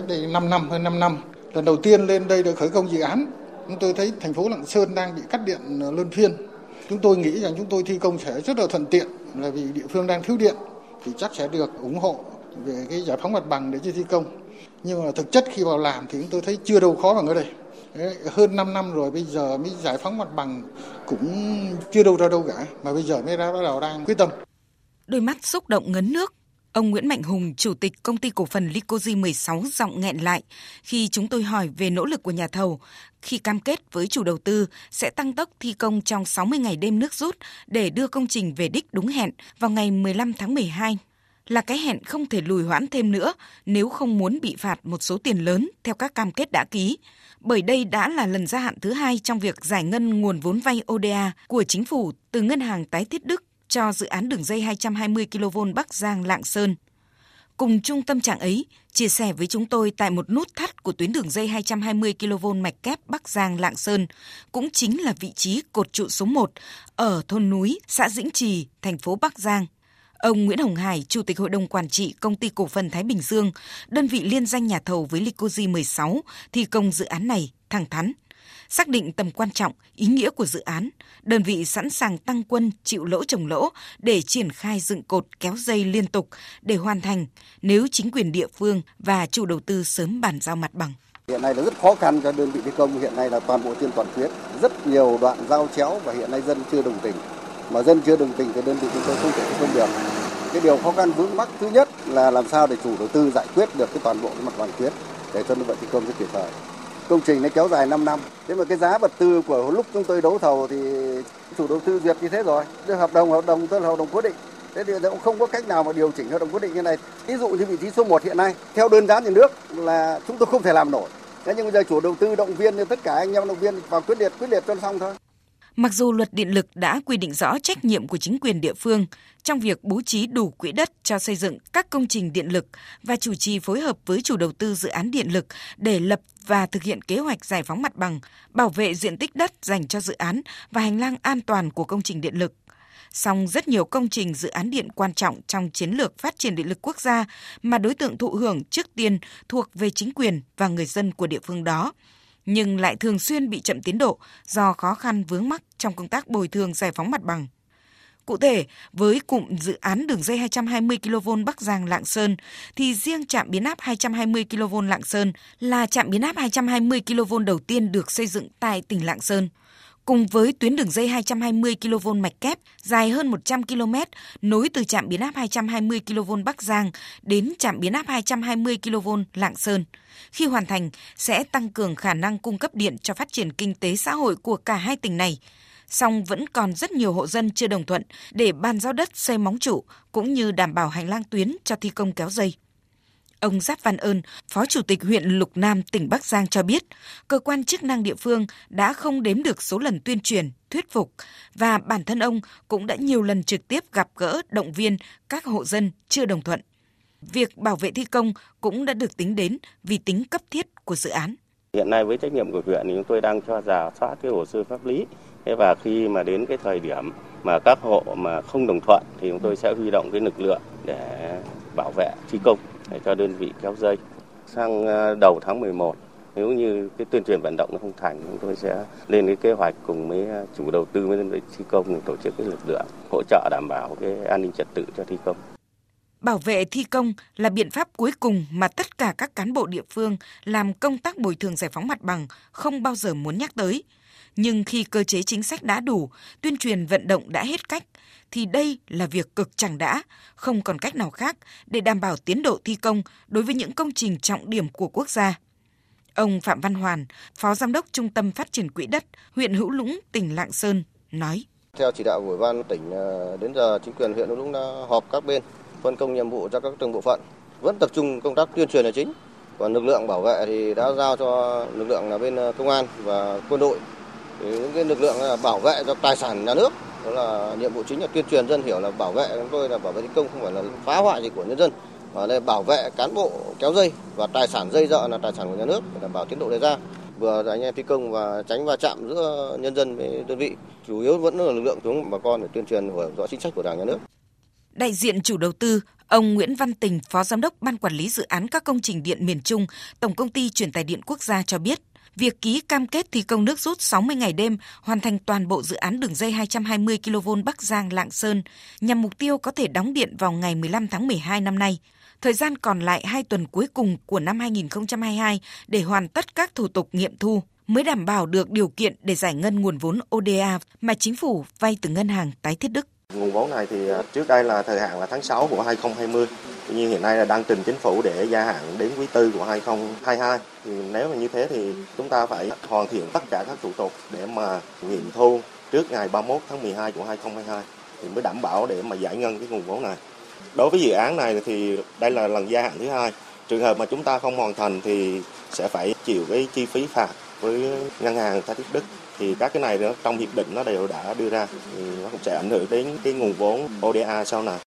cách đây 5 năm hơn 5 năm. Lần đầu tiên lên đây được khởi công dự án, chúng tôi thấy thành phố Lạng Sơn đang bị cắt điện ờ, luân phiên. Chúng tôi nghĩ rằng chúng tôi thi công sẽ rất là thuận tiện là vì địa phương đang thiếu điện thì chắc sẽ được ủng hộ về cái giải phóng mặt bằng để cho thi công. Nhưng mà thực chất khi vào làm thì chúng tôi thấy chưa đâu khó bằng ở đây. hơn 5 năm rồi bây giờ mới giải phóng mặt bằng cũng chưa đâu ra đâu cả mà bây giờ mới ra bắt đầu đang quyết tâm. Đôi mắt xúc động ngấn nước Ông Nguyễn Mạnh Hùng, Chủ tịch Công ty Cổ phần Licoji 16 giọng nghẹn lại khi chúng tôi hỏi về nỗ lực của nhà thầu. Khi cam kết với chủ đầu tư sẽ tăng tốc thi công trong 60 ngày đêm nước rút để đưa công trình về đích đúng hẹn vào ngày 15 tháng 12 là cái hẹn không thể lùi hoãn thêm nữa nếu không muốn bị phạt một số tiền lớn theo các cam kết đã ký. Bởi đây đã là lần gia hạn thứ hai trong việc giải ngân nguồn vốn vay ODA của chính phủ từ Ngân hàng Tái thiết Đức cho dự án đường dây 220 kV Bắc Giang Lạng Sơn. Cùng chung tâm trạng ấy, chia sẻ với chúng tôi tại một nút thắt của tuyến đường dây 220 kV mạch kép Bắc Giang Lạng Sơn, cũng chính là vị trí cột trụ số 1 ở thôn núi, xã Dĩnh Trì, thành phố Bắc Giang. Ông Nguyễn Hồng Hải, Chủ tịch Hội đồng Quản trị Công ty Cổ phần Thái Bình Dương, đơn vị liên danh nhà thầu với Licoji 16, thi công dự án này thẳng thắn – Xác định tầm quan trọng, ý nghĩa của dự án, đơn vị sẵn sàng tăng quân chịu lỗ trồng lỗ để triển khai dựng cột kéo dây liên tục để hoàn thành nếu chính quyền địa phương và chủ đầu tư sớm bàn giao mặt bằng. Hiện nay là rất khó khăn cho đơn vị thi công, hiện nay là toàn bộ trên toàn tuyến, rất nhiều đoạn giao chéo và hiện nay dân chưa đồng tình. Mà dân chưa đồng tình thì đơn vị chúng tôi không thể thi công được. Cái điều khó khăn vướng mắc thứ nhất là làm sao để chủ đầu tư giải quyết được cái toàn bộ cái mặt bằng tuyến để cho đơn vị thi công rất kịp thời công trình nó kéo dài 5 năm. Thế mà cái giá vật tư của lúc chúng tôi đấu thầu thì chủ đầu tư duyệt như thế rồi. Hợp đồng hợp đồng, tức là hợp đồng cố định. Thế thì cũng không có cách nào mà điều chỉnh hợp đồng cố định như này. Ví dụ như vị trí số 1 hiện nay, theo đơn giá nhà nước là chúng tôi không thể làm nổi. Thế nhưng bây giờ chủ đầu tư, động viên, tất cả anh em động viên vào quyết liệt quyết liệt cho xong thôi. Mặc dù luật điện lực đã quy định rõ trách nhiệm của chính quyền địa phương trong việc bố trí đủ quỹ đất cho xây dựng các công trình điện lực và chủ trì phối hợp với chủ đầu tư dự án điện lực để lập và thực hiện kế hoạch giải phóng mặt bằng, bảo vệ diện tích đất dành cho dự án và hành lang an toàn của công trình điện lực. Song rất nhiều công trình dự án điện quan trọng trong chiến lược phát triển điện lực quốc gia mà đối tượng thụ hưởng trước tiên thuộc về chính quyền và người dân của địa phương đó – nhưng lại thường xuyên bị chậm tiến độ do khó khăn vướng mắc trong công tác bồi thường giải phóng mặt bằng. Cụ thể, với cụm dự án đường dây 220 kV Bắc Giang Lạng Sơn thì riêng trạm biến áp 220 kV Lạng Sơn là trạm biến áp 220 kV đầu tiên được xây dựng tại tỉnh Lạng Sơn. Cùng với tuyến đường dây 220 kV mạch kép dài hơn 100 km nối từ trạm biến áp 220 kV Bắc Giang đến trạm biến áp 220 kV Lạng Sơn. Khi hoàn thành, sẽ tăng cường khả năng cung cấp điện cho phát triển kinh tế xã hội của cả hai tỉnh này. Song vẫn còn rất nhiều hộ dân chưa đồng thuận để ban giao đất xây móng trụ cũng như đảm bảo hành lang tuyến cho thi công kéo dây. Ông Giáp Văn Ơn, Phó Chủ tịch huyện Lục Nam, tỉnh Bắc Giang cho biết, cơ quan chức năng địa phương đã không đếm được số lần tuyên truyền, thuyết phục và bản thân ông cũng đã nhiều lần trực tiếp gặp gỡ, động viên các hộ dân chưa đồng thuận. Việc bảo vệ thi công cũng đã được tính đến vì tính cấp thiết của dự án. Hiện nay với trách nhiệm của huyện thì chúng tôi đang cho giả soát cái hồ sơ pháp lý. Thế và khi mà đến cái thời điểm mà các hộ mà không đồng thuận thì chúng tôi sẽ huy động cái lực lượng để bảo vệ thi công để cho đơn vị kéo dây. Sang ờ, đầu tháng 11 nếu như cái tuyên truyền vận động nó không thành, chúng tôi sẽ lên cái kế hoạch cùng với ờ, chủ đầu tư với đơn vị thi công để tổ chức cái lực lượng hỗ trợ đảm bảo cái an ninh trật tự cho thi công. Bảo vệ thi công là biện pháp cuối cùng mà tất cả các cán bộ địa phương làm công tác bồi thường giải phóng mặt bằng không bao giờ muốn nhắc tới. Nhưng khi cơ chế chính sách đã đủ, tuyên truyền vận động đã hết cách, thì đây là việc cực chẳng đã, không còn cách nào khác để đảm bảo tiến độ thi công đối với những công trình trọng điểm của quốc gia. Ông Phạm Văn Hoàn, Phó Giám đốc Trung tâm Phát triển Quỹ đất, huyện Hữu Lũng, tỉnh Lạng Sơn, nói. Theo chỉ đạo của Ủy ban tỉnh, ờ, đến giờ chính quyền huyện Hữu Lũng đã họp các bên, phân công nhiệm vụ cho các từng bộ phận, vẫn tập trung công tác tuyên truyền là chính. Còn lực lượng bảo vệ thì đã giao cho lực lượng là bên ờ, công an và quân đội những cái lực lượng là bảo vệ cho tài sản nhà nước đó là nhiệm vụ chính là tuyên truyền dân hiểu là bảo vệ chúng tôi là bảo vệ thi công không phải là phá hoại gì của nhân dân. Mà là bảo vệ cán bộ kéo dây và tài sản dây dợ là tài sản của nhà nước để đảm bảo tiến độ đề ra. Vừa anh em thi công và tránh va chạm giữa nhân dân với đơn vị chủ yếu vẫn là lực lượng chúng bà con để tuyên truyền hiểu rõ chính sách của đảng nhà nước. Đại diện chủ đầu tư, Ông Nguyễn Văn Tình, Phó Giám đốc Ban Quản lý Dự án các công trình điện miền Trung, Tổng công ty Truyền tài điện quốc gia cho biết, việc ký cam kết thi công nước rút 60 ngày đêm hoàn thành toàn bộ dự án đường dây 220 kV Bắc Giang Lạng Sơn nhằm mục tiêu có thể đóng điện vào ngày 15 tháng 12 năm nay. Thời gian còn lại 2 tuần cuối cùng của năm 2022 để hoàn tất các thủ tục nghiệm thu mới đảm bảo được điều kiện để giải ngân nguồn vốn ODA mà chính phủ vay từ ngân hàng tái thiết Đức. Nguồn vốn này thì à, trước đây là thời hạn là tháng 6 của 2020. Tuy nhiên hiện nay là đang trình chính phủ để gia hạn đến quý tư của 2022. Thì nếu mà như thế thì chúng ta phải hoàn thiện tất cả các thủ tục để mà nghiệm thu trước ngày 31 tháng 12 của 2022 thì mới đảm bảo để mà giải ngân cái nguồn vốn này. Đối với dự án này thì đây là lần gia hạn thứ hai. Trường hợp mà chúng ta không hoàn thành thì sẽ phải chịu cái chi phí phạt với ngân hàng Thái thiết Đức thì các cái này đó trong hiệp định nó đều đã đưa ra thì nó cũng sẽ ảnh hưởng đến cái nguồn vốn ODA sau này.